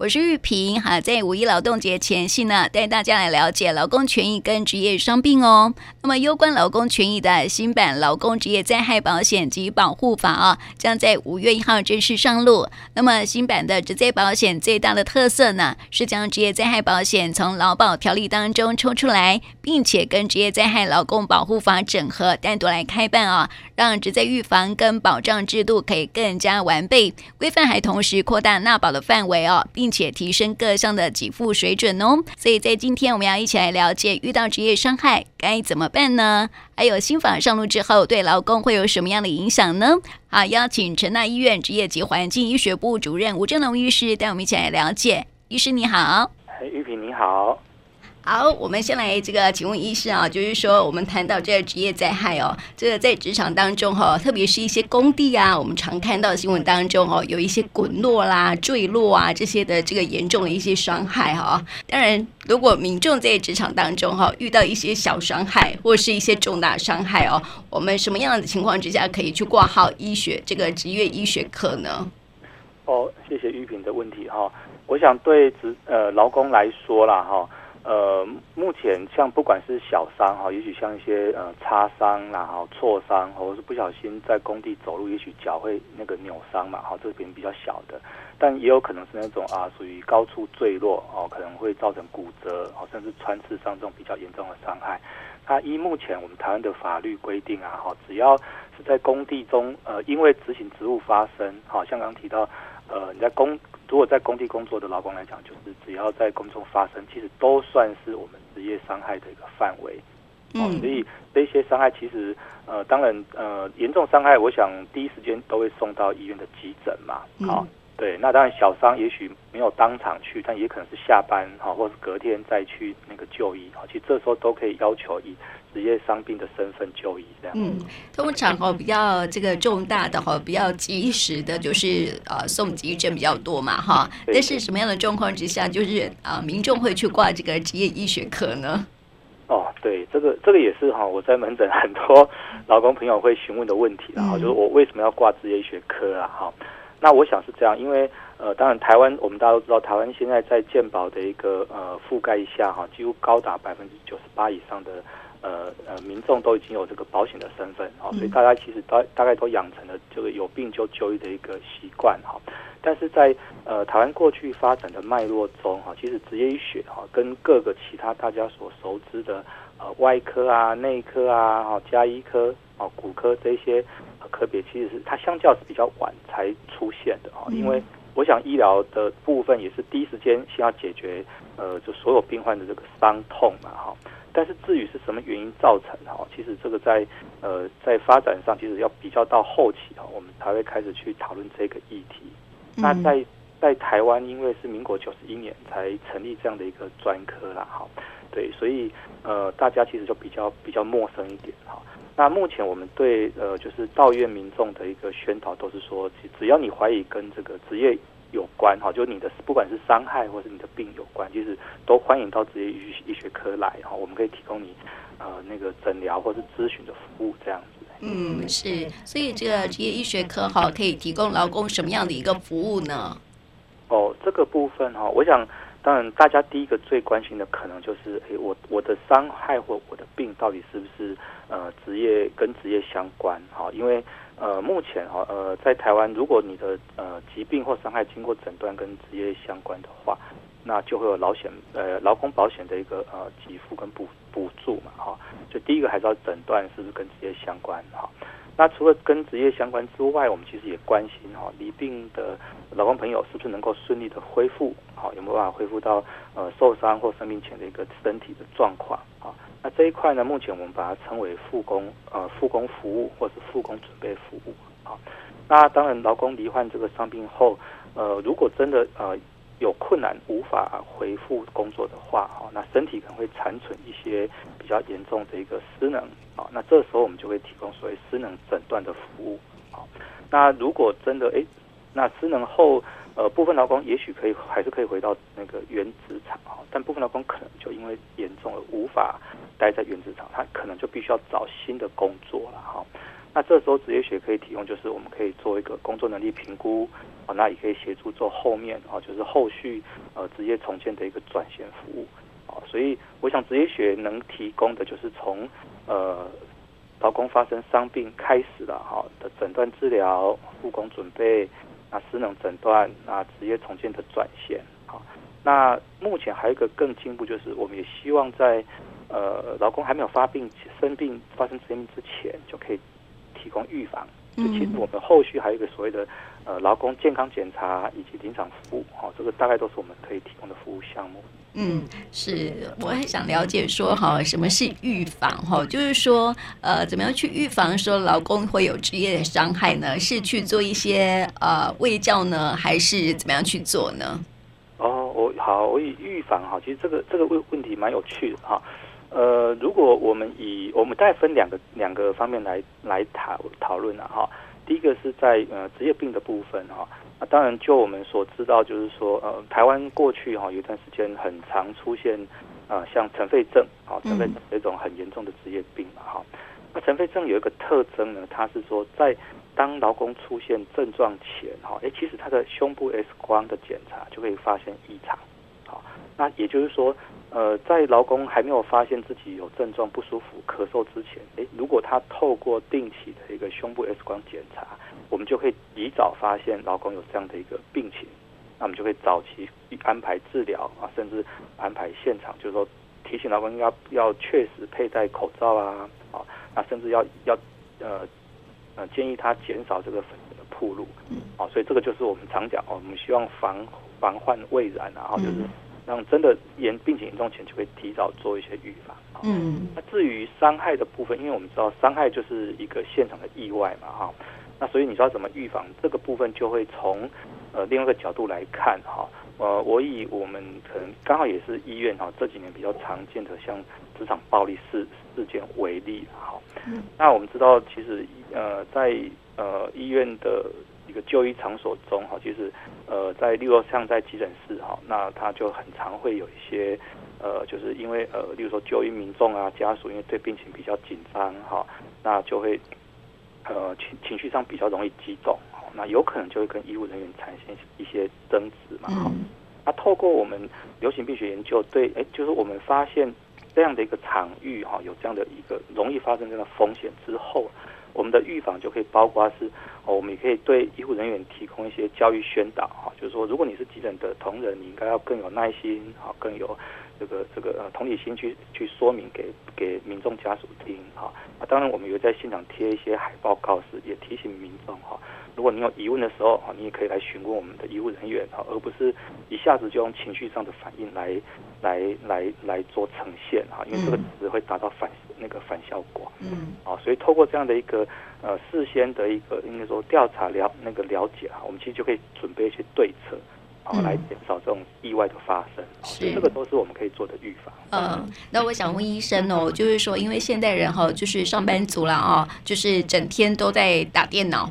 我是玉萍，哈，在五一劳动节前夕呢，带大家来了解劳工权益跟职业伤病哦。那么，攸关劳工权益的新版劳工职业灾害保险及保护法啊，将在五月一号正式上路。那么，新版的职灾保险最大的特色呢，是将职业灾害保险从劳保条例当中抽出来，并且跟职业灾害劳工保护法整合，单独来开办啊，让职在预防跟保障制度可以更加完备。规范还同时扩大纳保的范围哦，并且提升各项的给付水准哦，所以在今天我们要一起来了解，遇到职业伤害该怎么办呢？还有新法上路之后，对劳工会有什么样的影响呢？好，邀请成大医院职业及环境医学部主任吴正龙医师带我们一起来了解。医师你好，玉萍你好。好，我们先来这个，请问医师啊，就是说我们谈到这个职业灾害哦，这个在职场当中哈、哦，特别是一些工地啊，我们常看到新闻当中哦，有一些滚落啦、坠落啊这些的这个严重的一些伤害哈、哦。当然，如果民众在职场当中哈、哦，遇到一些小伤害或是一些重大伤害哦，我们什么样的情况之下可以去挂号医学这个职业医学科呢？哦，谢谢玉萍的问题哈、我想对职呃劳工来说啦哈。呃，目前像不管是小伤哈，也许像一些呃擦伤然后挫伤，或者是不小心在工地走路，也许脚会那个扭伤嘛，哈，这边比较小的，但也有可能是那种啊，属于高处坠落哦，可能会造成骨折哦，甚至穿刺伤这种比较严重的伤害。它依目前我们台湾的法律规定啊，哈，只要是在工地中呃，因为执行职务发生，好像刚提到。呃，你在工如果在工地工作的劳工来讲，就是只要在工作发生，其实都算是我们职业伤害的一个范围。嗯、哦，所以这些伤害其实呃，当然呃，严重伤害，我想第一时间都会送到医院的急诊嘛。好、哦，对，那当然小伤也许没有当场去，但也可能是下班哈、哦，或是隔天再去那个就医。哈，其实这时候都可以要求以。职业伤病的身份就医这样。嗯，通常哦比较这个重大的哈，比较及时的，就是呃送急诊比较多嘛哈。但是什么样的状况之下，就是啊、呃、民众会去挂这个职业医学科呢？哦，对，这个这个也是哈，我在门诊很多老公朋友会询问的问题，然后就是我为什么要挂职业医学科啊？哈，那我想是这样，因为呃，当然台湾我们大家都知道，台湾现在在健保的一个呃覆盖下哈，几乎高达百分之九十八以上的。呃呃，民众都已经有这个保险的身份，哈，所以大家其实大大概都养成了这个有病就就医的一个习惯，哈。但是在呃台湾过去发展的脉络中，哈，其实职业医学哈跟各个其他大家所熟知的呃外科啊、内科啊、哈加医科啊、骨科这些科别，其实是它相较是比较晚才出现的，哈。因为我想医疗的部分也是第一时间先要解决，呃，就所有病患的这个伤痛嘛，哈。但是至于是什么原因造成哈，其实这个在呃在发展上，其实要比较到后期哈，我们才会开始去讨论这个议题。嗯、那在在台湾，因为是民国九十一年才成立这样的一个专科啦，哈，对，所以呃大家其实就比较比较陌生一点哈。那目前我们对呃就是到院民众的一个宣导都是说，只要你怀疑跟这个职业。有关哈，就你的不管是伤害或是你的病有关，其实都欢迎到职业医医学科来哈，我们可以提供你呃那个诊疗或是咨询的服务这样子。嗯，是，所以这个职业医学科哈可以提供劳工什么样的一个服务呢？哦，这个部分哈，我想当然大家第一个最关心的可能就是，诶，我我的伤害或我的病到底是不是呃职业跟职业相关哈？因为呃，目前哈，呃，在台湾，如果你的呃疾病或伤害经过诊断跟职业相关的话，那就会有劳险呃劳工保险的一个呃给付跟补补助嘛，哈。就第一个还是要诊断是不是跟职业相关哈。那除了跟职业相关之外，我们其实也关心哈，离病的劳工朋友是不是能够顺利的恢复，好，有没有办法恢复到呃受伤或生病前的一个身体的状况啊？那这一块呢，目前我们把它称为复工，呃，复工服务或是复工准备服务。好，那当然，劳工罹患这个伤病后，呃，如果真的呃有困难无法恢复工作的话，哈，那身体可能会残存一些比较严重的一个失能。啊，那这时候我们就会提供所谓失能诊断的服务。好，那如果真的哎，那失能后。呃，部分劳工也许可以，还是可以回到那个原职场哈，但部分劳工可能就因为严重而无法待在原职场，他可能就必须要找新的工作了哈。那这时候职业学可以提供，就是我们可以做一个工作能力评估，好，那也可以协助做后面啊，就是后续呃职业重建的一个转衔服务。啊，所以我想职业学能提供的就是从呃劳工发生伤病开始了哈的诊断治疗、复工准备、啊失能诊断、啊职业重建的转衔。好，那目前还有一个更进步，就是我们也希望在呃劳工还没有发病、生病发生职业病之前，就可以提供预防。就其实我们后续还有一个所谓的呃劳工健康检查以及临场服务，哈，这个大概都是我们可以提供的服务项目。嗯，是，我很想了解说哈，什么是预防哈？就是说呃，怎么样去预防说劳工会有职业的伤害呢？是去做一些呃卫教呢，还是怎么样去做呢？哦，我好，我以预防哈，其实这个这个问问题蛮有趣的哈。呃，如果我们以我们大概分两个两个方面来来讨讨论了哈。第一个是在呃职业病的部分哈，那当然就我们所知道，就是说呃台湾过去哈有一段时间很常出现啊像尘肺症啊尘肺症这种很严重的职业病嘛哈。那尘肺症有一个特征呢，它是说在当劳工出现症状前哈，哎其实他的胸部 X 光的检查就可以发现异常。好，那也就是说。呃，在劳工还没有发现自己有症状不舒服、咳嗽之前，诶，如果他透过定期的一个胸部 X 光检查，我们就可以及早发现劳工有这样的一个病情，那我们就可以早期安排治疗啊，甚至安排现场，就是说提醒劳工要要确实佩戴口罩啊，啊，那甚至要要呃呃建议他减少这个粉尘的暴露，啊，所以这个就是我们常讲哦，我们希望防防患未然啊，就是。让真的严病情严重前就会提早做一些预防。嗯，那至于伤害的部分，因为我们知道伤害就是一个现场的意外嘛，哈。那所以你知道怎么预防这个部分，就会从呃另外一个角度来看哈。呃，我以我们可能刚好也是医院哈这几年比较常见的像职场暴力事事件为例哈。嗯，那我们知道其实呃在呃医院的。一个就医场所中哈，其实呃，在例如像在急诊室哈，那他就很常会有一些呃，就是因为呃，例如说就医民众啊家属，因为对病情比较紧张哈，那就会呃情情绪上比较容易激动，那有可能就会跟医务人员产生一些争执嘛哈。那透过我们流行病学研究，对，哎，就是我们发现这样的一个场域哈，有这样的一个容易发生这样的风险之后。我们的预防就可以包括是，哦，我们也可以对医护人员提供一些教育宣导，哈，就是说，如果你是急诊的同仁，你应该要更有耐心，哈，更有这个这个呃同理心去去说明给给民众家属听，哈，啊，当然我们有在现场贴一些海报告示，也提醒民众，哈，如果你有疑问的时候，哈，你也可以来询问我们的医务人员，哈，而不是一下子就用情绪上的反应来来来来做呈现，哈，因为这个只会达到反。那个反效果，嗯，啊，所以透过这样的一个呃事先的一个应该说调查了那个了解啊，我们其实就可以准备一些对策，啊，来减少这种意外的发生。所以这个都是我们可以做的预防。嗯，那我想问医生哦，就是说，因为现代人哈，就是上班族了啊，就是整天都在打电脑，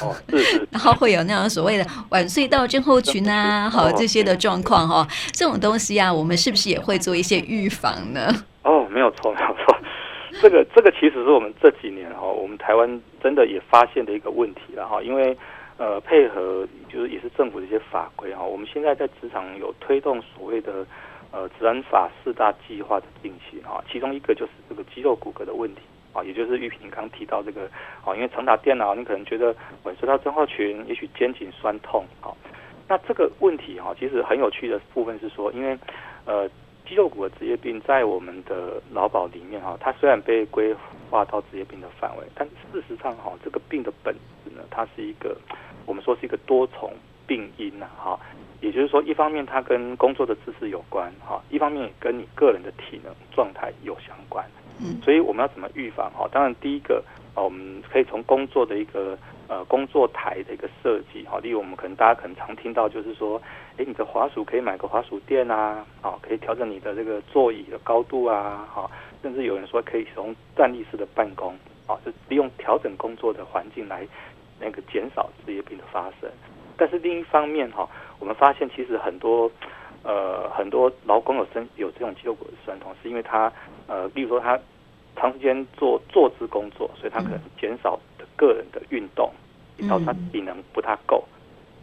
哦，是是，然后会有那种所谓的晚睡到症候群啊，好这些的状况哈，这种东西啊，我们是不是也会做一些预防呢？哦，没有错，没有错。这个这个其实是我们这几年哈，我们台湾真的也发现的一个问题了哈，因为呃配合就是也是政府的一些法规哈，我们现在在职场有推动所谓的呃职安法四大计划的进行哈，其中一个就是这个肌肉骨骼的问题啊，也就是玉萍刚提到这个啊，因为常打电脑，你可能觉得晚睡到症候群，也许肩颈酸痛啊，那这个问题哈，其实很有趣的部分是说，因为呃。肌肉骨的职业病在我们的劳保里面哈，它虽然被规划到职业病的范围，但事实上哈，这个病的本质呢，它是一个我们说是一个多重病因呐哈，也就是说，一方面它跟工作的姿势有关哈，一方面也跟你个人的体能状态有相关。嗯，所以我们要怎么预防哈？当然，第一个啊，我们可以从工作的一个呃工作台的一个设计哈，例如我们可能大家可能常听到就是说，哎，你的滑鼠可以买个滑鼠垫啊，啊，可以调整你的这个座椅的高度啊，哦，甚至有人说可以使用站立式的办公，啊，就利用调整工作的环境来那个减少职业病的发生。但是另一方面哈，我们发现其实很多。呃，很多劳工有身有这种肌肉骨酸痛，是因为他呃，例如说他长时间做坐姿工作，所以他可能减少的个人的运动，导致他体能不太够。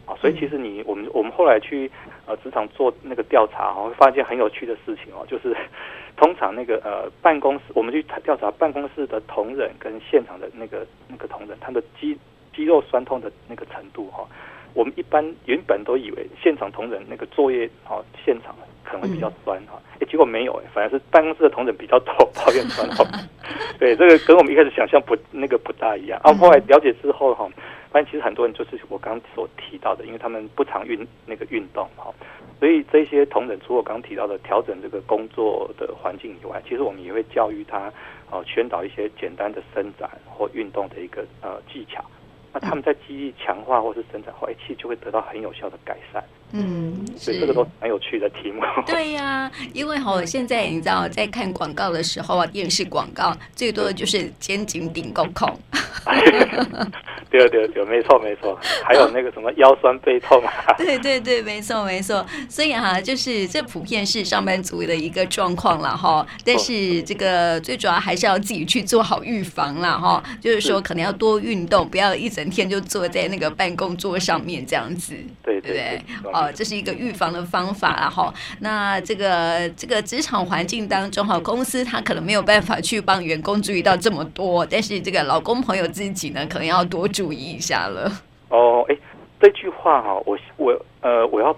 啊，所以其实你我们我们后来去呃职场做那个调查哈，会发现很有趣的事情哦，就是 通常那个呃办公室，我们去调查办公室的同仁跟现场的那个那个同仁，他的肌肌肉酸痛的那个程度哈，我们一般原本都以为现场同仁那个作业哈现场可能会比较酸哈，哎，结果没有哎，反而是办公室的同仁比较多抱怨酸痛，对，这个跟我们一开始想象不那个不大一样。啊，后来了解之后哈。发现其实很多人就是我刚刚所提到的，因为他们不常运那个运动哈，所以这些同仁除了我刚刚提到的调整这个工作的环境以外，其实我们也会教育他，呃，宣导一些简单的伸展或运动的一个呃技巧。那他们在记忆强化或是伸展后，其实就会得到很有效的改善。嗯，所以这个都很有趣的题目。对呀、啊，因为哈，现在你知道，在看广告的时候啊，电视广告最多的就是肩颈顶勾孔。对对对，没错没错，还有那个什么腰酸背痛啊。对对对，没错没错。所以哈、啊，就是这普遍是上班族的一个状况了哈。但是这个最主要还是要自己去做好预防了哈。就是说，可能要多运动，不要一整天就坐在那个办公桌上面这样子。对对对，哦，这是一个预防的方法了哈。那这个这个职场环境当中哈，公司他可能没有办法去帮员工注意到这么多，但是这个老公朋友自己呢，可能要多注意一下了。哦，哎，这句话哈，我我呃，我要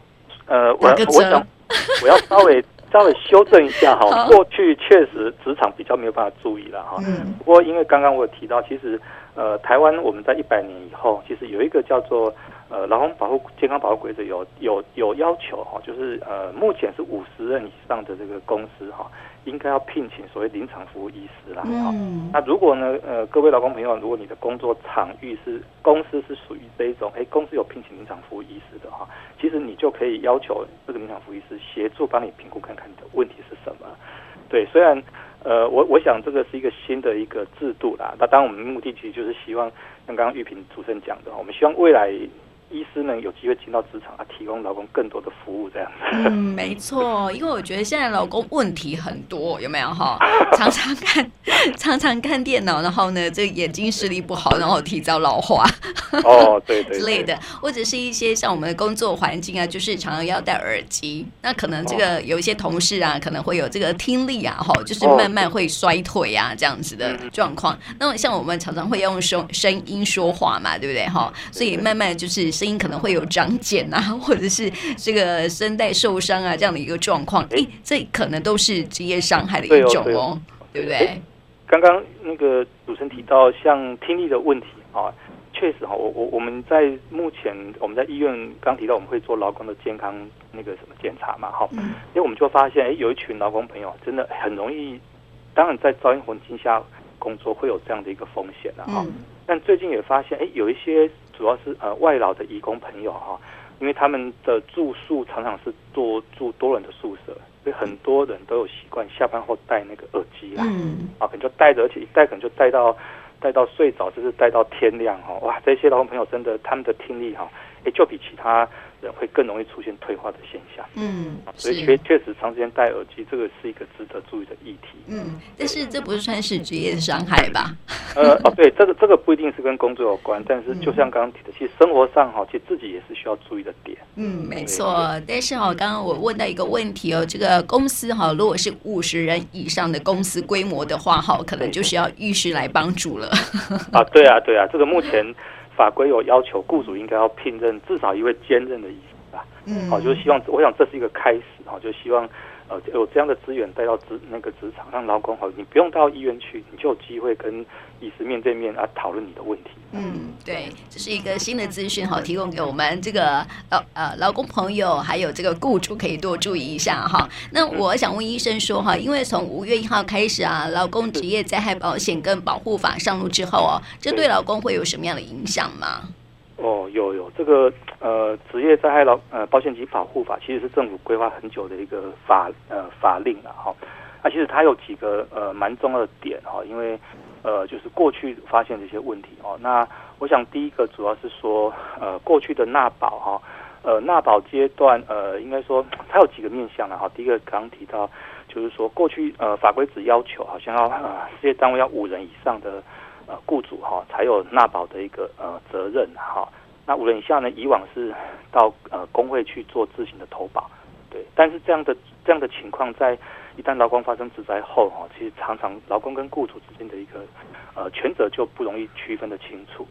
呃，我我想 我要稍微稍微修正一下哈。过去确实职场比较没有办法注意了哈。嗯。不过因为刚刚我有提到，其实呃，台湾我们在一百年以后，其实有一个叫做。呃，劳工保护健康保护规则有有有要求哈，就是呃，目前是五十人以上的这个公司哈，应该要聘请所谓临场服务医师啦。嗯。那如果呢，呃，各位劳工朋友，如果你的工作场域是公司是属于这一种，哎，公司有聘请临场服务医师的话，其实你就可以要求这个临场服务医师协助帮你评估看看你的问题是什么。对，虽然呃，我我想这个是一个新的一个制度啦。那当然我们目的其实就是希望，像刚刚玉萍主持人讲的，我们希望未来。医师呢，有机会进到职场啊，提供老公更多的服务，这样子。嗯，没错，因为我觉得现在老公问题很多，有没有哈？常常看，常常看电脑，然后呢，这个眼睛视力不好，然后提早老化。哦，对对，对。之类的，或者是一些像我们的工作环境啊，就是常常要戴耳机，那可能这个有一些同事啊，可能会有这个听力啊，哈，就是慢慢会衰退啊，这样子的状况。那么像我们常常会用声声音说话嘛，对不对哈？所以慢慢就是。声音可能会有长茧啊，或者是这个声带受伤啊，这样的一个状况。哎，这可能都是职业伤害的一种哦，哦对，不对？刚刚那个主持人提到像听力的问题啊，确实哈，我我我们在目前我们在医院刚提到我们会做劳工的健康那个什么检查嘛，哈，嗯，因为我们就发现，哎，有一群劳工朋友真的很容易，当然在噪音环境下工作会有这样的一个风险的哈。但最近也发现，哎，有一些。主要是呃外劳的移工朋友哈，因为他们的住宿常常是多住多人的宿舍，所以很多人都有习惯下班后戴那个耳机啦，嗯，啊，可能就戴着，而且一戴可能就戴到戴到睡着，就是戴到天亮哈，哇，这些劳工朋友真的他们的听力哈，哎就比其他。会更容易出现退化的现象。嗯，所以确确实长时间戴耳机，这个是一个值得注意的议题。嗯，但是这不是算是职业伤害吧？呃，哦，对，这个这个不一定是跟工作有关，但是就像刚刚提的，其实生活上哈，其实自己也是需要注意的点。嗯，没错。但是哈，刚刚我问到一个问题哦，这个公司哈，如果是五十人以上的公司规模的话哈，可能就是要律师来帮助了。啊，对啊，对啊，这个目前。法规有要求，雇主应该要聘任至少一位兼任的医生吧？嗯，好，就是希望，我想这是一个开始，哈，就希望。呃，有这样的资源带到职那个职场，让劳工好，你不用到医院去，你就有机会跟医师面对面啊讨论你的问题。嗯，对，这是一个新的资讯哈，提供给我们这个呃呃劳工朋友，还有这个雇主可以多注意一下哈。那我想问医生说哈，因为从五月一号开始啊，劳工职业灾害保险跟保护法上路之后哦，这对劳工会有什么样的影响吗？哦，有有这个呃职业灾害劳呃保险及保护法，其实是政府规划很久的一个法呃法令了哈。那、其实它有几个呃蛮重要的点哈，因为呃就是过去发现这些问题哦。那我想第一个主要是说呃过去的纳保哈，呃纳保阶段呃应该说它有几个面向了哈。第一个刚刚提到就是说过去呃法规只要求好像要呃事业单位要五人以上的。呃，雇主哈才有纳保的一个呃责任哈。那五人以下呢，以往是到呃工会去做自行的投保，对。但是这样的这样的情况，在一旦劳工发生职灾后哈，其实常常劳工跟雇主之间的一个呃权责就不容易区分得清楚。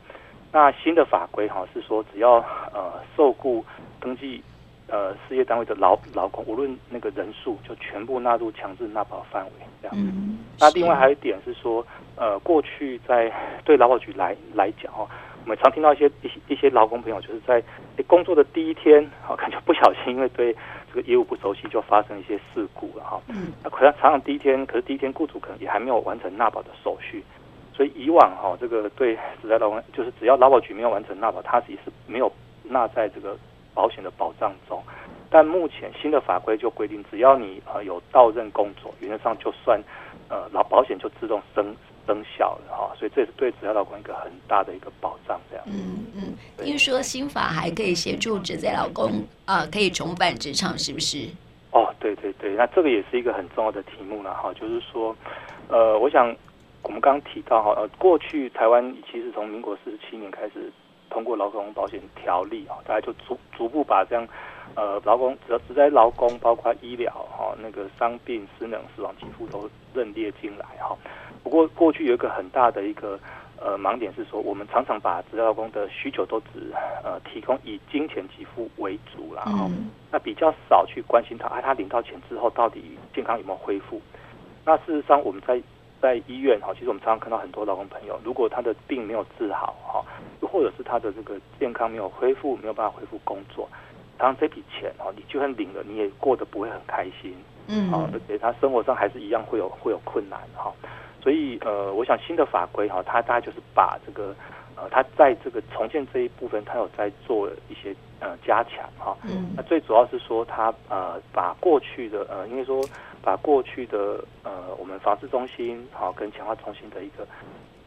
那新的法规哈是说，只要呃受雇登记呃事业单位的劳劳工，无论那个人数，就全部纳入强制纳保范围这样。嗯。那另外还有一点是说，呃，过去在对劳保局来来讲哈。我们常听到一些一些一些劳工朋友，就是在工作的第一天，好，可能就不小心，因为对这个业务不熟悉，就发生一些事故了哈。嗯。那可能常常第一天，可是第一天雇主可能也还没有完成纳保的手续，所以以往哈，这个对职灾劳工，就是只要劳保局没有完成纳保，它其实是没有纳在这个保险的保障中。但目前新的法规就规定，只要你呃有到任工作，原则上就算呃劳保险就自动生。生效了哈，所以这是对职业劳工一个很大的一个保障，这样。嗯嗯，听说新法还可以协助职业劳工啊，可以重返职场，是不是？哦，对对对，那这个也是一个很重要的题目了哈，就是说，呃，我想我们刚刚提到哈，呃，过去台湾其实从民国四十七年开始通过劳工保险条例啊，大家就逐逐步把这样呃劳工只要职灾劳工，包括医疗哈，那个伤病、失能、死亡给付都认列进来哈。不过过去有一个很大的一个呃盲点是说，我们常常把职灾劳工的需求都只呃提供以金钱给付为主，然后那比较少去关心他啊，他领到钱之后到底健康有没有恢复？那事实上我们在在医院哈，其实我们常常看到很多劳工朋友，如果他的病没有治好哈，又或者是他的这个健康没有恢复，没有办法恢复工作，当这笔钱哈，你就算领了，你也过得不会很开心，嗯，啊，而且他生活上还是一样会有会有困难哈。所以，呃，我想新的法规哈，它大概就是把这个，呃，它在这个重建这一部分，它有在做一些呃加强哈。嗯。那最主要是说，它呃把过去的呃，应该说把过去的呃我们防治中心哈跟强化中心的一个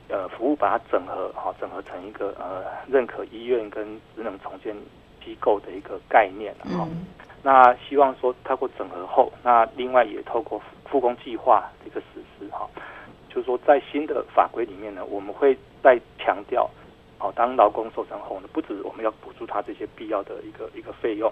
呃服务，把它整合好，整合成一个呃认可医院跟职能重建机构的一个概念哈。嗯。那希望说，透过整合后，那另外也透过复工计划这个实施哈。就是说，在新的法规里面呢，我们会再强调，哦，当劳工受伤后呢，不止我们要补助他这些必要的一个一个费用，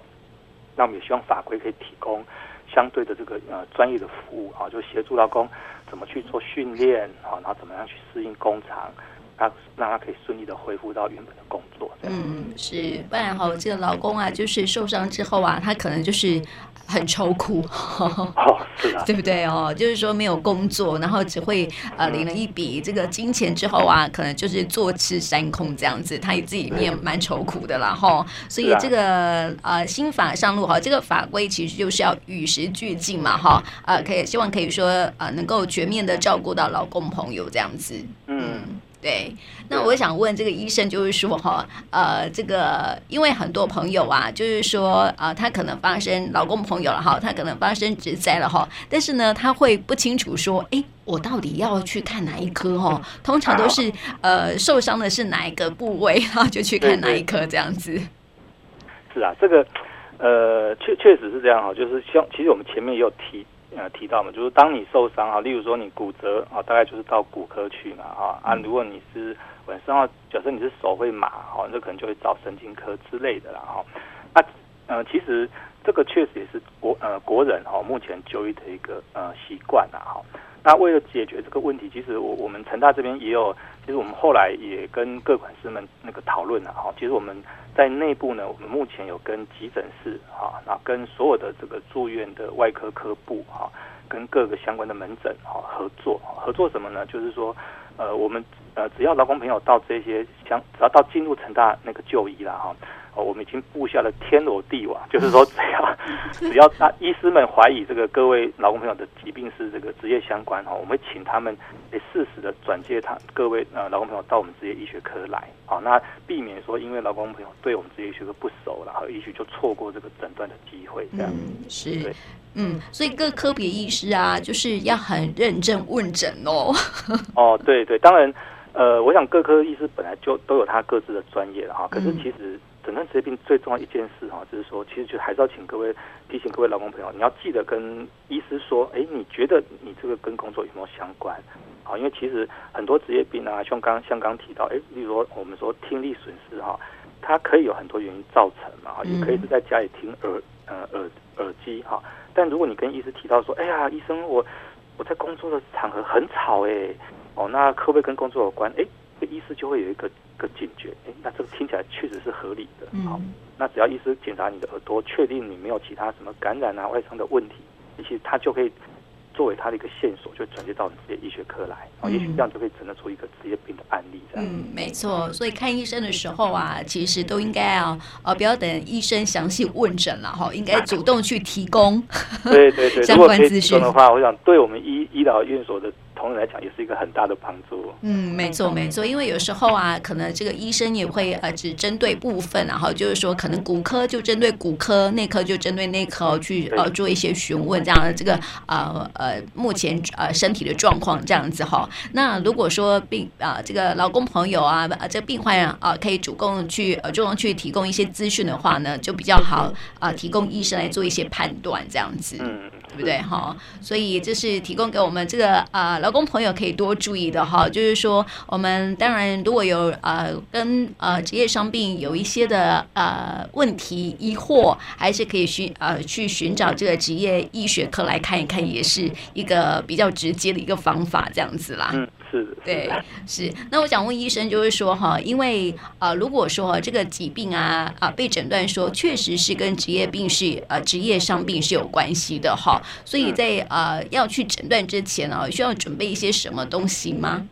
那我们也希望法规可以提供相对的这个呃专业的服务啊，就协助劳工怎么去做训练啊，然后怎么样去适应工厂，他让他可以顺利的恢复到原本的工作。嗯，是，不然哈，这个老公啊，就是受伤之后啊，他可能就是。很愁苦，哦，是啊，对不对哦？就是说没有工作，然后只会呃领了一笔这个金钱之后啊，可能就是坐吃山空这样子，他也自己也蛮愁苦的啦哈。所以这个呃新法上路哈，这个法规其实就是要与时俱进嘛哈，呃可以希望可以说呃能够全面的照顾到老公朋友这样子，嗯。对，那我想问这个医生，就是说哈，呃，这个因为很多朋友啊，就是说呃，他可能发生老公朋友了哈，他可能发生职灾了哈，但是呢，他会不清楚说，哎，我到底要去看哪一科哈？通常都是呃受伤的是哪一个部位，然后就去看哪一科这样子。是啊，这个呃，确确实是这样哈，就是像其实我们前面也有提。呃，提到嘛，就是当你受伤啊，例如说你骨折啊，大概就是到骨科去嘛，哈啊，如果你是晚上啊，假设你是手会麻，哈，那可能就会找神经科之类的啦，哈。那呃，其实这个确实也是国呃国人哈目前就医的一个呃习惯啦，哈。那为了解决这个问题，其实我我们成大这边也有，其实我们后来也跟各管师们那个讨论了哈。其实我们在内部呢，我们目前有跟急诊室哈，那跟所有的这个住院的外科科部哈，跟各个相关的门诊哈合作。合作什么呢？就是说，呃，我们呃只要劳工朋友到这些相，只要到进入成大那个就医了哈。哦，我们已经布下了天罗地网，就是说，只要 只要那医师们怀疑这个各位劳工朋友的疾病是这个职业相关哈，我们会请他们诶适时的转介他各位呃劳工朋友到我们职业医学科来，好，那避免说因为劳工朋友对我们职业医学科不熟，然后也许就错过这个诊断的机会，这样。嗯，是，对，嗯，所以各科别医师啊，就是要很认真问诊哦。哦，对对，当然，呃，我想各科医师本来就都有他各自的专业了哈，可是其实。嗯诊断职业病最重要一件事哈，就是说，其实就还是要请各位提醒各位劳工朋友，你要记得跟医师说，哎，你觉得你这个跟工作有没有相关？啊，因为其实很多职业病啊，像刚像刚提到，哎，例如说我们说听力损失哈，它可以有很多原因造成嘛，也可以是在家里听耳呃耳耳机哈。但如果你跟医师提到说，哎呀，医生我我在工作的场合很吵哎，哦，那可不可以跟工作有关？哎，这医师就会有一个个警觉，哎，那这个听起来确实是合理的。好，那只要医师检查你的耳朵，确定你没有其他什么感染啊、外伤的问题，其实他就可以。作为他的一个线索，就转接到职业医学科来，然后也许这样就可以诊断出一个职业病的案例。这样，嗯，没错。所以看医生的时候啊，其实都应该啊，呃，不要等医生详细问诊了哈，应该主动去提供 对对对相关资讯的话，我想对我们医医疗院所的。同仁来讲也是一个很大的帮助。嗯，没错没错，因为有时候啊，可能这个医生也会呃只针对部分，然后就是说可能骨科就针对骨科，内科就针对内科去呃做一些询问这样的这个呃呃目前呃身体的状况这样子哈。那如果说病啊、这个劳工朋友啊啊这个病患啊、呃、可以主动去呃主动去提供一些资讯的话呢，就比较好啊、提供医生来做一些判断这样子。嗯。对不对哈？所以这是提供给我们这个啊劳工朋友可以多注意的哈。就是说，我们当然如果有呃跟呃职业伤病有一些的呃问题疑惑，还是可以寻呃去寻找这个职业医学科来看一看，也是一个比较直接的一个方法，这样子啦。嗯。是对，是。那我想问医生，就是说哈，因为啊、呃，如果说这个疾病啊啊被诊断说确实是跟职业病是呃职业伤病是有关系的哈，所以在呃要去诊断之前啊，需要准备一些什么东西吗？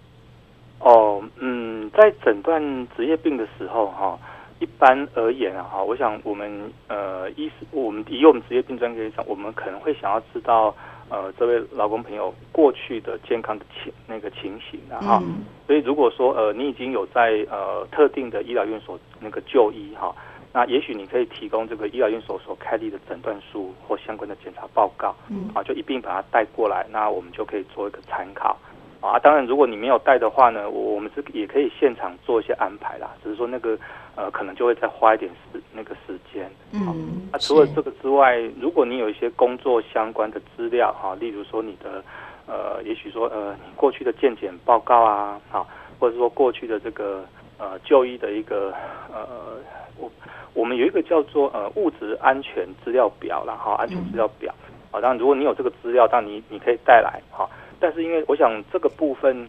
哦，嗯，在诊断职业病的时候哈，一般而言啊哈，我想我们呃医师，我们以我们职业病专科医生，我们可能会想要知道。呃，这位劳工朋友过去的健康的情那个情形，啊哈，嗯、所以如果说呃你已经有在呃特定的医疗院所那个就医哈，那也许你可以提供这个医疗院所所开立的诊断书或相关的检查报告，嗯，啊，就一并把它带过来，那我们就可以做一个参考。啊，当然，如果你没有带的话呢，我我们是也可以现场做一些安排啦。只是说那个呃，可能就会再花一点时那个时间。嗯，啊，除了这个之外，如果你有一些工作相关的资料哈，例如说你的呃，也许说呃，你过去的健检报告啊，好，或者说过去的这个呃就医的一个呃，我我们有一个叫做呃物质安全资料表啦，哈，安全资料表。啊，当然，如果你有这个资料，当然你你可以带来哈。但是因为我想这个部分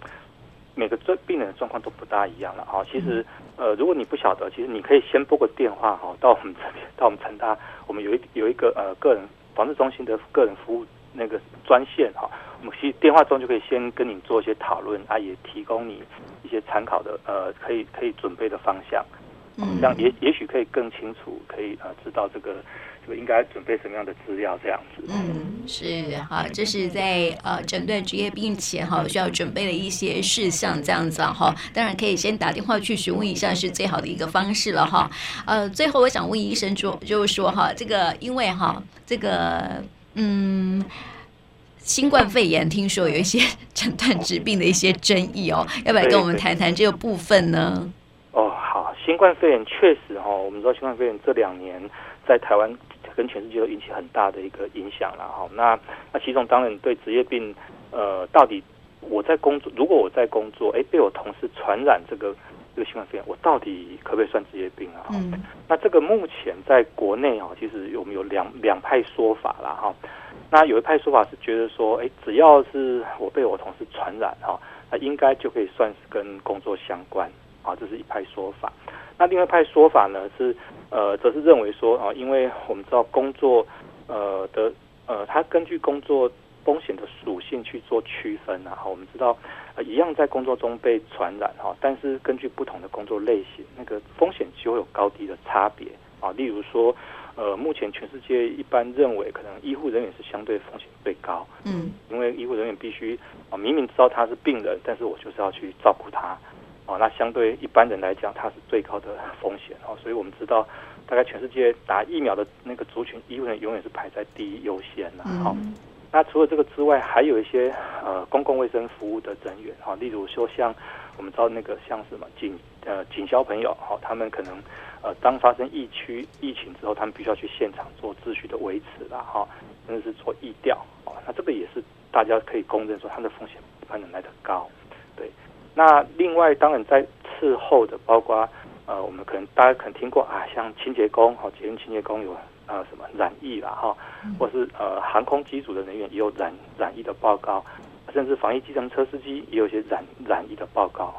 每个病人的状况都不大一样了哈。其实呃，如果你不晓得，其实你可以先拨个电话哈，到我们这边，到我们成大，我们有一有一个呃个人防治中心的个人服务那个专线哈。我们其实电话中就可以先跟你做一些讨论啊，也提供你一些参考的呃可以可以准备的方向。嗯，这样也也许可以更清楚，可以呃知道这个。就应该准备什么样的资料？这样子，嗯，是好，这是在呃诊断职业病前哈需要准备的一些事项，这样子哈。当然可以先打电话去询问一下，是最好的一个方式了哈。呃，最后我想问医生说，就是说哈，这个因为哈，这个嗯，新冠肺炎听说有一些 诊断疾病的一些争议哦，要不要跟我们谈谈这个部分呢？哦，好，新冠肺炎确实哈，我们知道新冠肺炎这两年在台湾。跟全世界都引起很大的一个影响了哈。那那其中当然对职业病，呃，到底我在工作，如果我在工作，哎，被我同事传染这个这个新冠肺炎，我到底可不可以算职业病啊？嗯。那这个目前在国内啊，其实我们有两两派说法了哈。那有一派说法是觉得说，哎，只要是我被我同事传染哈，那应该就可以算是跟工作相关啊，这是一派说法。那另外一派说法呢是，呃，则是认为说啊，因为我们知道工作，呃的，呃，它根据工作风险的属性去做区分啊。哈，我们知道，呃，一样在工作中被传染哈，但是根据不同的工作类型，那个风险就会有高低的差别啊。例如说，呃，目前全世界一般认为，可能医护人员是相对风险最高，嗯，因为医护人员必须啊，明明知道他是病人，但是我就是要去照顾他。哦，那相对一般人来讲，它是最高的风险哦，所以我们知道，大概全世界打疫苗的那个族群，医护人员永远是排在第一优先的。好、嗯，那除了这个之外，还有一些呃公共卫生服务的人员哈，例如说像我们知道那个像什么警呃警消朋友哈，他们可能呃当发生疫区疫情之后，他们必须要去现场做秩序的维持啦哈，甚至是做疫调哦，那这个也是大家可以公认说，它的风险比一般人来得高。那另外，当然在伺候的，包括呃，我们可能大家可能听过啊，像清洁工哈，捷运清洁工有呃什么染疫啦哈，或是呃航空机组的人员也有染染疫的报告，甚至防疫计程车司机也有一些染染疫的报告。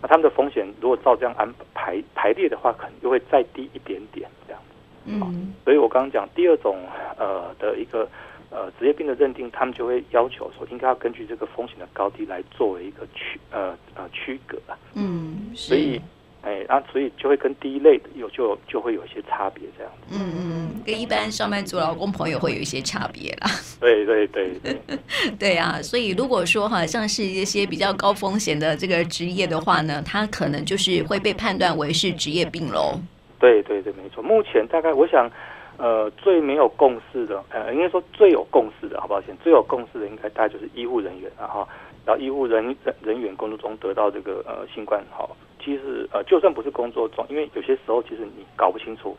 那他们的风险如果照这样安排排列的话，可能就会再低一点点这样。嗯，所以我刚刚讲第二种呃的一个呃职业病的认定，他们就会要求说，应该要根据这个风险的高低来作为一个区呃呃区隔啊。嗯，所以。哎，啊，所以就会跟第一类的有就就会有一些差别，这样子。嗯嗯，跟一般上班族劳工朋友会有一些差别啦。对对对对。对啊，所以如果说哈，像是一些比较高风险的这个职业的话呢，它可能就是会被判断为是职业病喽。对对对，没错。目前大概我想，呃，最没有共识的，呃，应该说最有共识的，好不好？先最有共识的，应该大概就是医护人员，然后，然后医护人人人员工作中得到这个呃新冠好。其实呃，就算不是工作中，因为有些时候其实你搞不清楚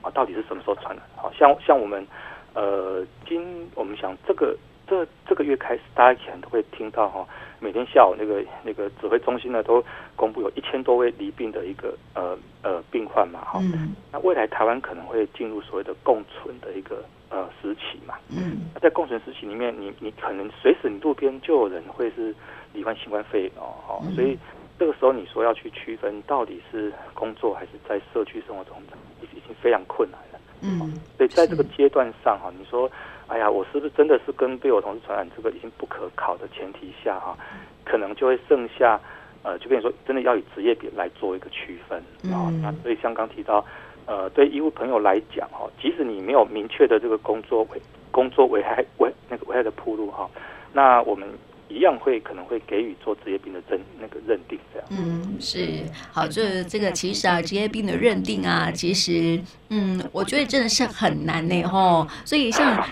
啊，到底是什么时候传染。好像像我们呃，今我们想这个这这个月开始，大家可能都会听到哈，每天下午那个那个指挥中心呢都公布有一千多位离病的一个呃呃病患嘛哈。嗯。那未来台湾可能会进入所谓的共存的一个呃时期嘛。嗯。那在共存时期里面，你你可能随时你路边就有人会是罹患新冠肺炎哦，好，所以。这个时候你说要去区分到底是工作还是在社区生活中，已已经非常困难了。嗯，所以在这个阶段上哈，你说，哎呀，我是不是真的是跟被我同事传染？这个已经不可考的前提下哈，可能就会剩下呃，就跟你说，真的要以职业别来做一个区分啊。那所以像刚提到，呃，对医务朋友来讲哈，即使你没有明确的这个工作危工作危害危那个危害的铺路哈，那我们。一样会可能会给予做职业病的认那个认定这样。嗯，是好，这这个其实啊，职业病的认定啊，其实嗯，我觉得真的是很难呢吼。所以像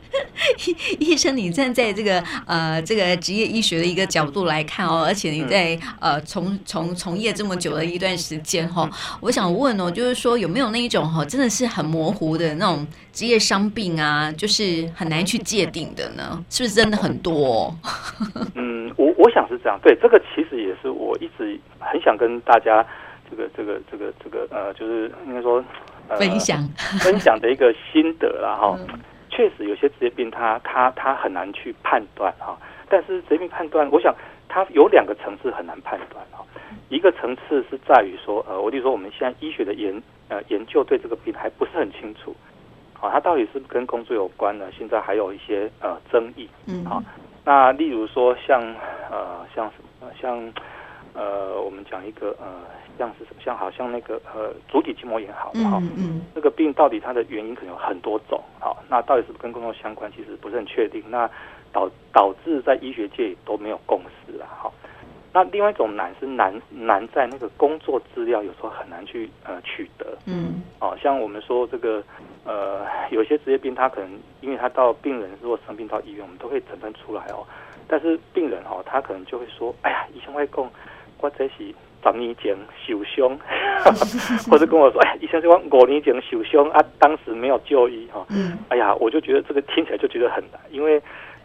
医生，你站在这个呃这个职业医学的一个角度来看哦，而且你在呃从从从业这么久的一段时间哈，我想问哦，就是说有没有那一种哈，真的是很模糊的那种职业伤病啊，就是很难去界定的呢？是不是真的很多？嗯，我我想是这样。对，这个其实也是我一直很想跟大家这个这个这个这个呃，就是应该说、呃、分享 分享的一个心得了哈。确实有些职业病它，它它它很难去判断哈。但是职业病判断，我想它有两个层次很难判断哈。一个层次是在于说，呃，我就说我们现在医学的研呃研究对这个病还不是很清楚，啊，它到底是不是跟工作有关呢？现在还有一些呃争议，嗯，好。那例如说像呃像什么像呃我们讲一个呃像是什么像好像那个呃足底筋膜炎好好嗯，嗯。这个病到底它的原因可能有很多种好，那到底是不是跟工作相关，其实不是很确定。那导导致在医学界都没有共识啊好。那另外一种难是难难在那个工作资料有时候很难去呃取得，嗯，哦，像我们说这个呃有些职业病，他可能因为他到病人如果生病到医院，我们都会诊断出来哦，但是病人哦，他可能就会说，哎呀，医生会供我这是十年前受伤，或者跟我说，哎，医生说五年前受伤啊，当时没有就医哈，嗯，哎呀，我就觉得这个听起来就觉得很难，因为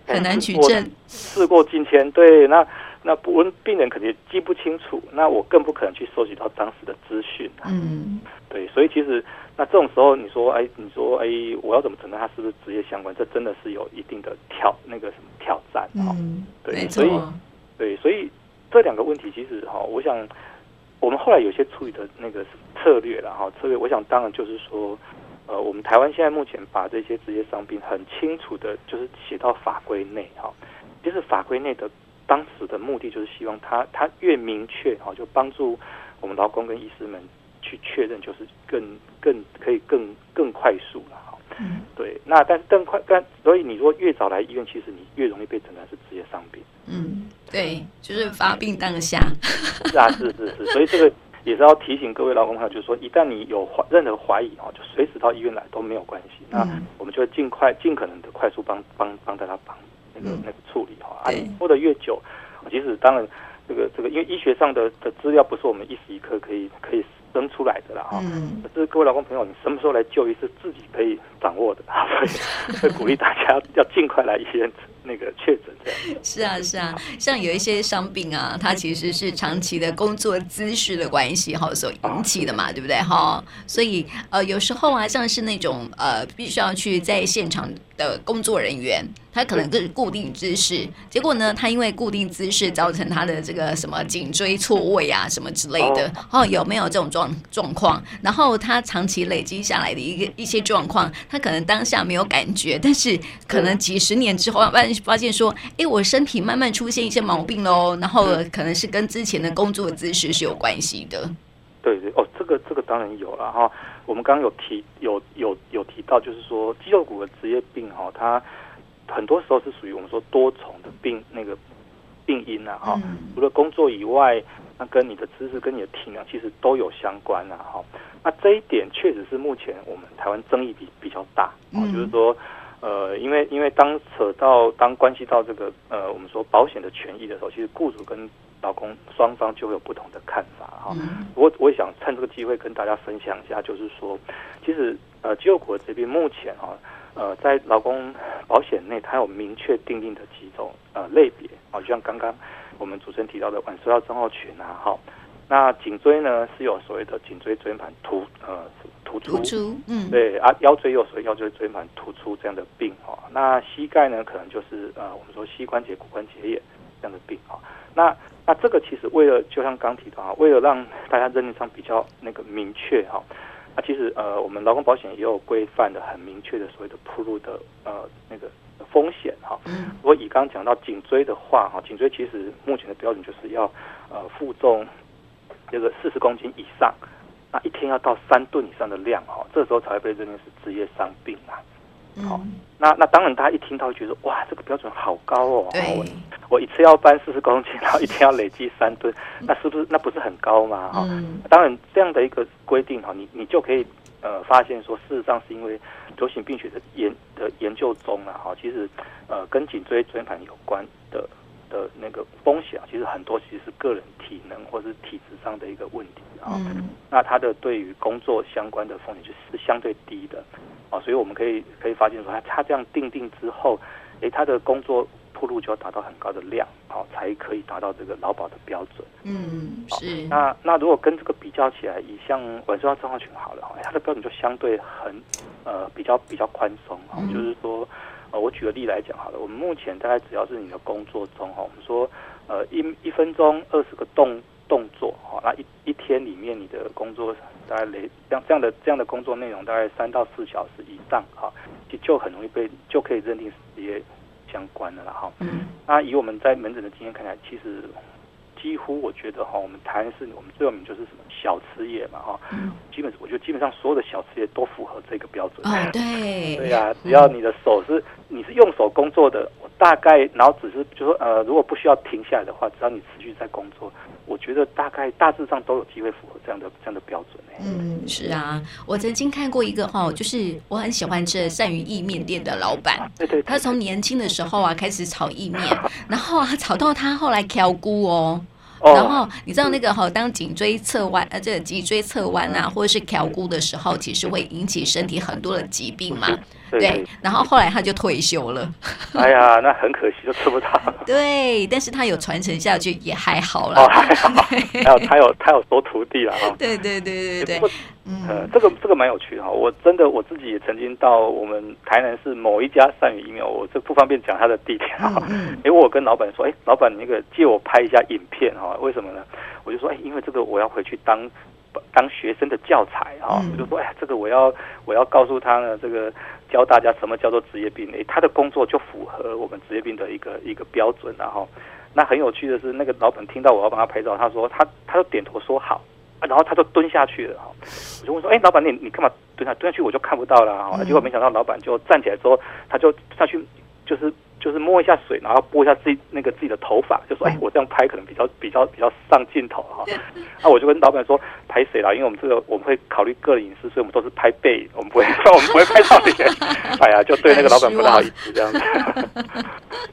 很难取证，事过境迁，对那。那不问病人肯定记不清楚，那我更不可能去收集到当时的资讯。嗯，对，所以其实那这种时候，你说，哎，你说，哎，我要怎么诊断他是不是职业相关？这真的是有一定的挑那个什么挑战。嗯，对，所以对，所以这两个问题其实哈，我想我们后来有些处理的那个策略了哈，策略，我想当然就是说，呃，我们台湾现在目前把这些职业伤病很清楚的，就是写到法规内哈，就是法规内的。当时的目的就是希望他他越明确哈，就帮助我们劳工跟医师们去确认，就是更更可以更更快速了。嗯，对。那但是更快，但所以你如果越早来医院，其实你越容易被诊断是职业伤病。嗯，对，就是发病当下。是啊，是是是。所以这个也是要提醒各位劳工朋友，就是说，一旦你有怀任何怀疑哦，就随时到医院来都没有关系。那我们就会尽快尽可能的快速帮帮帮大家帮。那个那个处理哈，啊，你拖得越久，其实当然这个这个，因为医学上的的资料不是我们一时一刻可以可以生出来的啦哈。嗯。可是各位老公朋友，你什么时候来就医是自己可以掌握的，所以 会鼓励大家要尽快来医院那个确诊这样。是啊，是啊，像有一些伤病啊，它其实是长期的工作姿势的关系哈所引起的嘛，对不对哈？所以呃，有时候啊，像是那种呃，必须要去在现场的工作人员。他可能是固定姿势，结果呢，他因为固定姿势造成他的这个什么颈椎错位啊，什么之类的，哦，有没有这种状状况？然后他长期累积下来的一个一些状况，他可能当下没有感觉，但是可能几十年之后，发发现说，哎，我身体慢慢出现一些毛病喽，然后可能是跟之前的工作姿势是有关系的。对对哦，这个这个当然有了哈。我们刚刚有提有有有提到，就是说肌肉股的职业病哈，它。很多时候是属于我们说多重的病那个病因啊哈，除了工作以外，那跟你的姿势跟你的体能其实都有相关啊哈。那这一点确实是目前我们台湾争议比比较大，就是说呃，因为因为当扯到当关系到这个呃我们说保险的权益的时候，其实雇主跟劳工双方就会有不同的看法哈。我我也想趁这个机会跟大家分享一下，就是说其实呃肌肉股这边目前哈。呃，在劳工保险内，它有明确定义的几种呃类别啊，就像刚刚我们主持人提到的腕收腰症候群啊，哈，那颈椎呢是有所谓的颈椎椎盘突呃突出，突出，嗯，对啊，腰椎有所谓腰椎椎盘突出这样的病哈，那膝盖呢可能就是呃我们说膝关节骨关节炎这样的病啊，那那这个其实为了就像刚提到啊，为了让大家认知上比较那个明确哈。那、啊、其实呃，我们劳工保险也有规范的很明确的所谓的铺路的呃那个风险哈。如果以刚刚讲到颈椎的话哈，颈椎其实目前的标准就是要呃负重这个四十公斤以上，那一天要到三吨以上的量哈，这时候才会被认定是职业伤病啊。好，那那当然大家一听到会觉得哇，这个标准好高哦。对。我一次要搬四十公斤，然后一天要累积三吨，那是不是那不是很高吗？哈、嗯，当然这样的一个规定哈，你你就可以呃发现说，事实上是因为流行病学的研的研究中啊，哈，其实呃跟颈椎椎盘有关的的那个风险啊，其实很多其实是个人体能或是体质上的一个问题啊。嗯、那它的对于工作相关的风险就是相对低的啊，所以我们可以可以发现说，它它这样定定之后，诶，它的工作。铺路就要达到很高的量，好，才可以达到这个劳保的标准。嗯，是。那那如果跟这个比较起来，以像腕收腰症候群好了，哈，它的标准就相对很呃比较比较宽松，啊、嗯，就是说，呃，我举个例来讲好了，我们目前大概只要是你的工作中，哈，我们说，呃，一一分钟二十个动动作，哈，那一一天里面你的工作大概累这样这样的这样的工作内容大概三到四小时以上，哈，就就很容易被就可以认定是职业。相关的了哈，嗯，那以我们在门诊的经验看来，其实几乎我觉得哈，我们台湾是我们最有名就是什么小吃业嘛哈，嗯，基本我觉得基本上所有的小吃业都符合这个标准。哦，对，对呀，只要你的手是你是用手工作的，我大概然后只是就说呃，如果不需要停下来的话，只要你持续在工作。我觉得大概大致上都有机会符合这样的这样的标准。嗯，是啊，我曾经看过一个哈，就是我很喜欢吃鳝鱼意面店的老板，对对，他从年轻的时候啊开始炒意面，然后啊炒到他后来挑菇哦。然后你知道那个哈，当颈椎侧弯呃，这个脊椎侧弯啊，或者是挑骨的时候，其实会引起身体很多的疾病嘛。对。然后后来他就退休了。哎呀，那很可惜，就吃不到。对，但是他有传承下去，也还好了。哦，还好。还有他有他有收徒弟了哈。对对对对对。呃，这个这个蛮有趣的哈，我真的我自己也曾经到我们台南市某一家鳝鱼意面，我这不方便讲他的地点哈。因为我跟老板说，哎，老板你那个借我拍一下影片哈，为什么呢？我就说，哎，因为这个我要回去当当学生的教材哈，我就说，哎，这个我要我要告诉他呢，这个教大家什么叫做职业病，哎，他的工作就符合我们职业病的一个一个标准然后，那很有趣的是，那个老板听到我要帮他拍照，他说他他就点头说好。然后他就蹲下去了哈，我就问说：“哎，老板，你你干嘛蹲下？蹲下去我就看不到了哈。”结果没想到老板就站起来之后，他就下去，就是就是摸一下水，然后拨一下自己那个自己的头发，就说：“哎，我这样拍可能比较比较比较上镜头哈。”那我就跟老板说：“拍谁啦？因为我们这个我们会考虑个人隐私，所以我们都是拍背，我们不会我们不会拍到脸。”哎呀，就对那个老板不太好意思这样 子。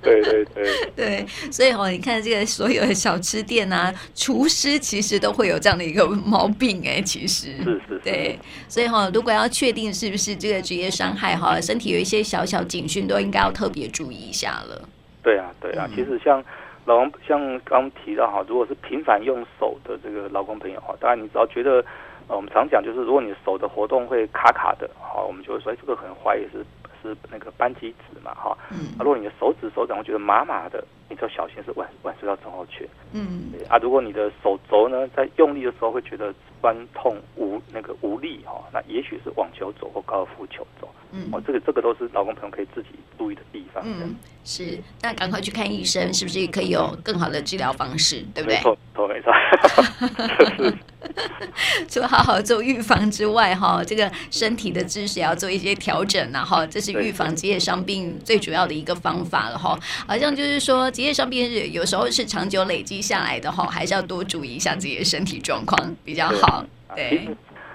对对对对，所以哦，你看这个所有的小吃店啊，厨师其实都会有这样的一个毛病哎，其实是是，是对，所以哈、哦，如果要确定是不是这个职业伤害哈，身体有一些小小警讯，都应该要特别注意一下了。对啊，对啊，嗯、其实像老公像刚刚提到哈，如果是频繁用手的这个劳工朋友哈，当然你只要觉得，呃，我们常讲就是，如果你手的活动会卡卡的，哈，我们就会说，哎，这个很怀疑是是那个扳机指嘛，哈，嗯，啊，如果你的手指手掌会觉得麻麻的，你就要小心是腕腕隧道症候群，嗯，啊，如果你的手肘呢在用力的时候会觉得酸痛无那个无力哈，那也许是网球肘或高尔夫球肘。嗯，哦，这个这个都是老公朋友可以自己注意的地方。嗯，是，那赶快去看医生，是不是也可以有更好的治疗方式，对不对？没错，错没错。除了好好做预防之外，哈，这个身体的知识也要做一些调整，然后这是预防职业伤病最主要的一个方法了，哈。好像就是说，职业伤病是有时候是长久累积下来的，哈，还是要多注意一下自己的身体状况比较好。对，对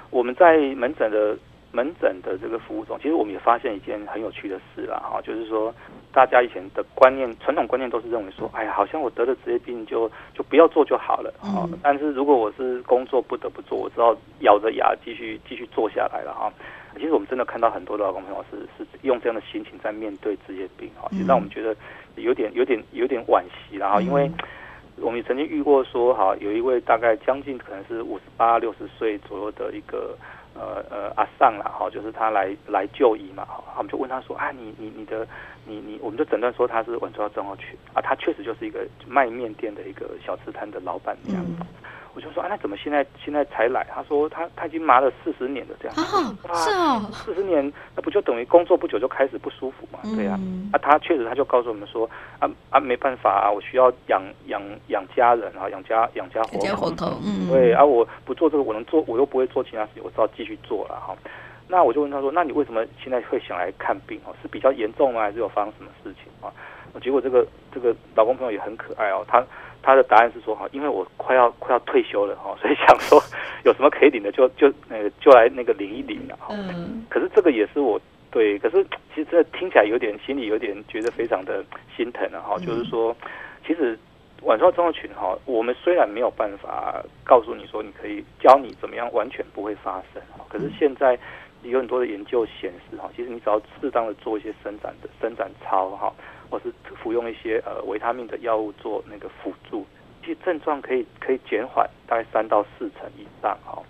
我们在门诊的。门诊的这个服务中，其实我们也发现一件很有趣的事啦，哈，就是说，大家以前的观念，传统观念都是认为说，哎呀，好像我得了职业病就就不要做就好了，哈。但是如果我是工作不得不做，我知道咬着牙继续继续做下来了，哈。其实我们真的看到很多的老公朋友是是用这样的心情在面对职业病，哈，其实让我们觉得有点有点有点惋惜，然后因为我们也曾经遇过说，哈，有一位大概将近可能是五十八六十岁左右的一个。呃呃，阿尚了哈，就是他来来就医嘛，哈，我们就问他说啊，你你你的你你，我们就诊断说他是腕隧道症候群啊，他确实就是一个卖面店的一个小吃摊的老板娘。嗯我就说啊，那怎么现在现在才来？他说他他已经麻了四十年了，这样啊，是哦，四十年，那不就等于工作不久就开始不舒服嘛？对呀，啊，他确实他就告诉我们说啊啊，没办法啊，我需要养养养家人啊，养家养家活活口，嗯，对啊，我不做这个，我能做，我又不会做其他事情，我只好继续做了哈。那我就问他说，那你为什么现在会想来看病哦？是比较严重吗？还是有发生什么事情啊？结果这个这个老公朋友也很可爱哦，他。他的答案是说哈，因为我快要快要退休了哈，所以想说有什么可以领的就就那个就来那个领一领了哈。嗯。可是这个也是我对，可是其实这听起来有点心里有点觉得非常的心疼了哈。就是说，其实晚上症候群哈，我们虽然没有办法告诉你说你可以教你怎么样完全不会发生哈，可是现在有很多的研究显示哈，其实你只要适当的做一些伸展的伸展操哈。或是服用一些呃维他命的药物做那个辅助，其实症状可以可以减缓大概三到四成以上哈。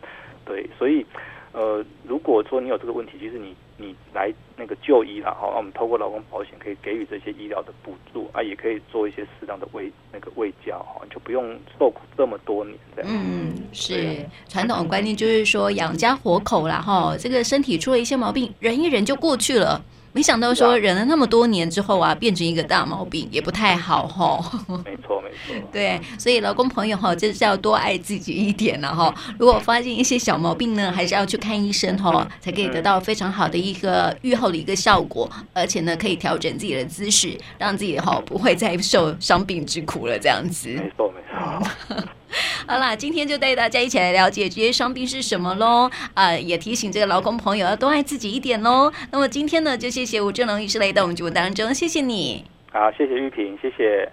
对，所以呃如果说你有这个问题，其实你你来那个就医了哈，我们透过劳工保险可以给予这些医疗的补助啊，也可以做一些适当的卫那个卫教哈，就不用受苦这么多年这样。嗯，是传统的观念就是说养家活口啦哈，这个身体出了一些毛病，忍一忍就过去了。没想到说忍了那么多年之后啊，变成一个大毛病也不太好哈。没错没错。对，所以老公朋友哈，就是要多爱自己一点了哈。如果发现一些小毛病呢，还是要去看医生哈，才可以得到非常好的一个愈后的一个效果，而且呢，可以调整自己的姿势，让自己哈不会再受伤病之苦了。这样子。没错没错。好啦，今天就带大家一起来了解这些伤病是什么喽。啊、也提醒这个劳工朋友要多爱自己一点喽。那么今天呢，就谢谢吴正龙医师来到我们节目当中，谢谢你。好，谢谢玉萍，谢谢。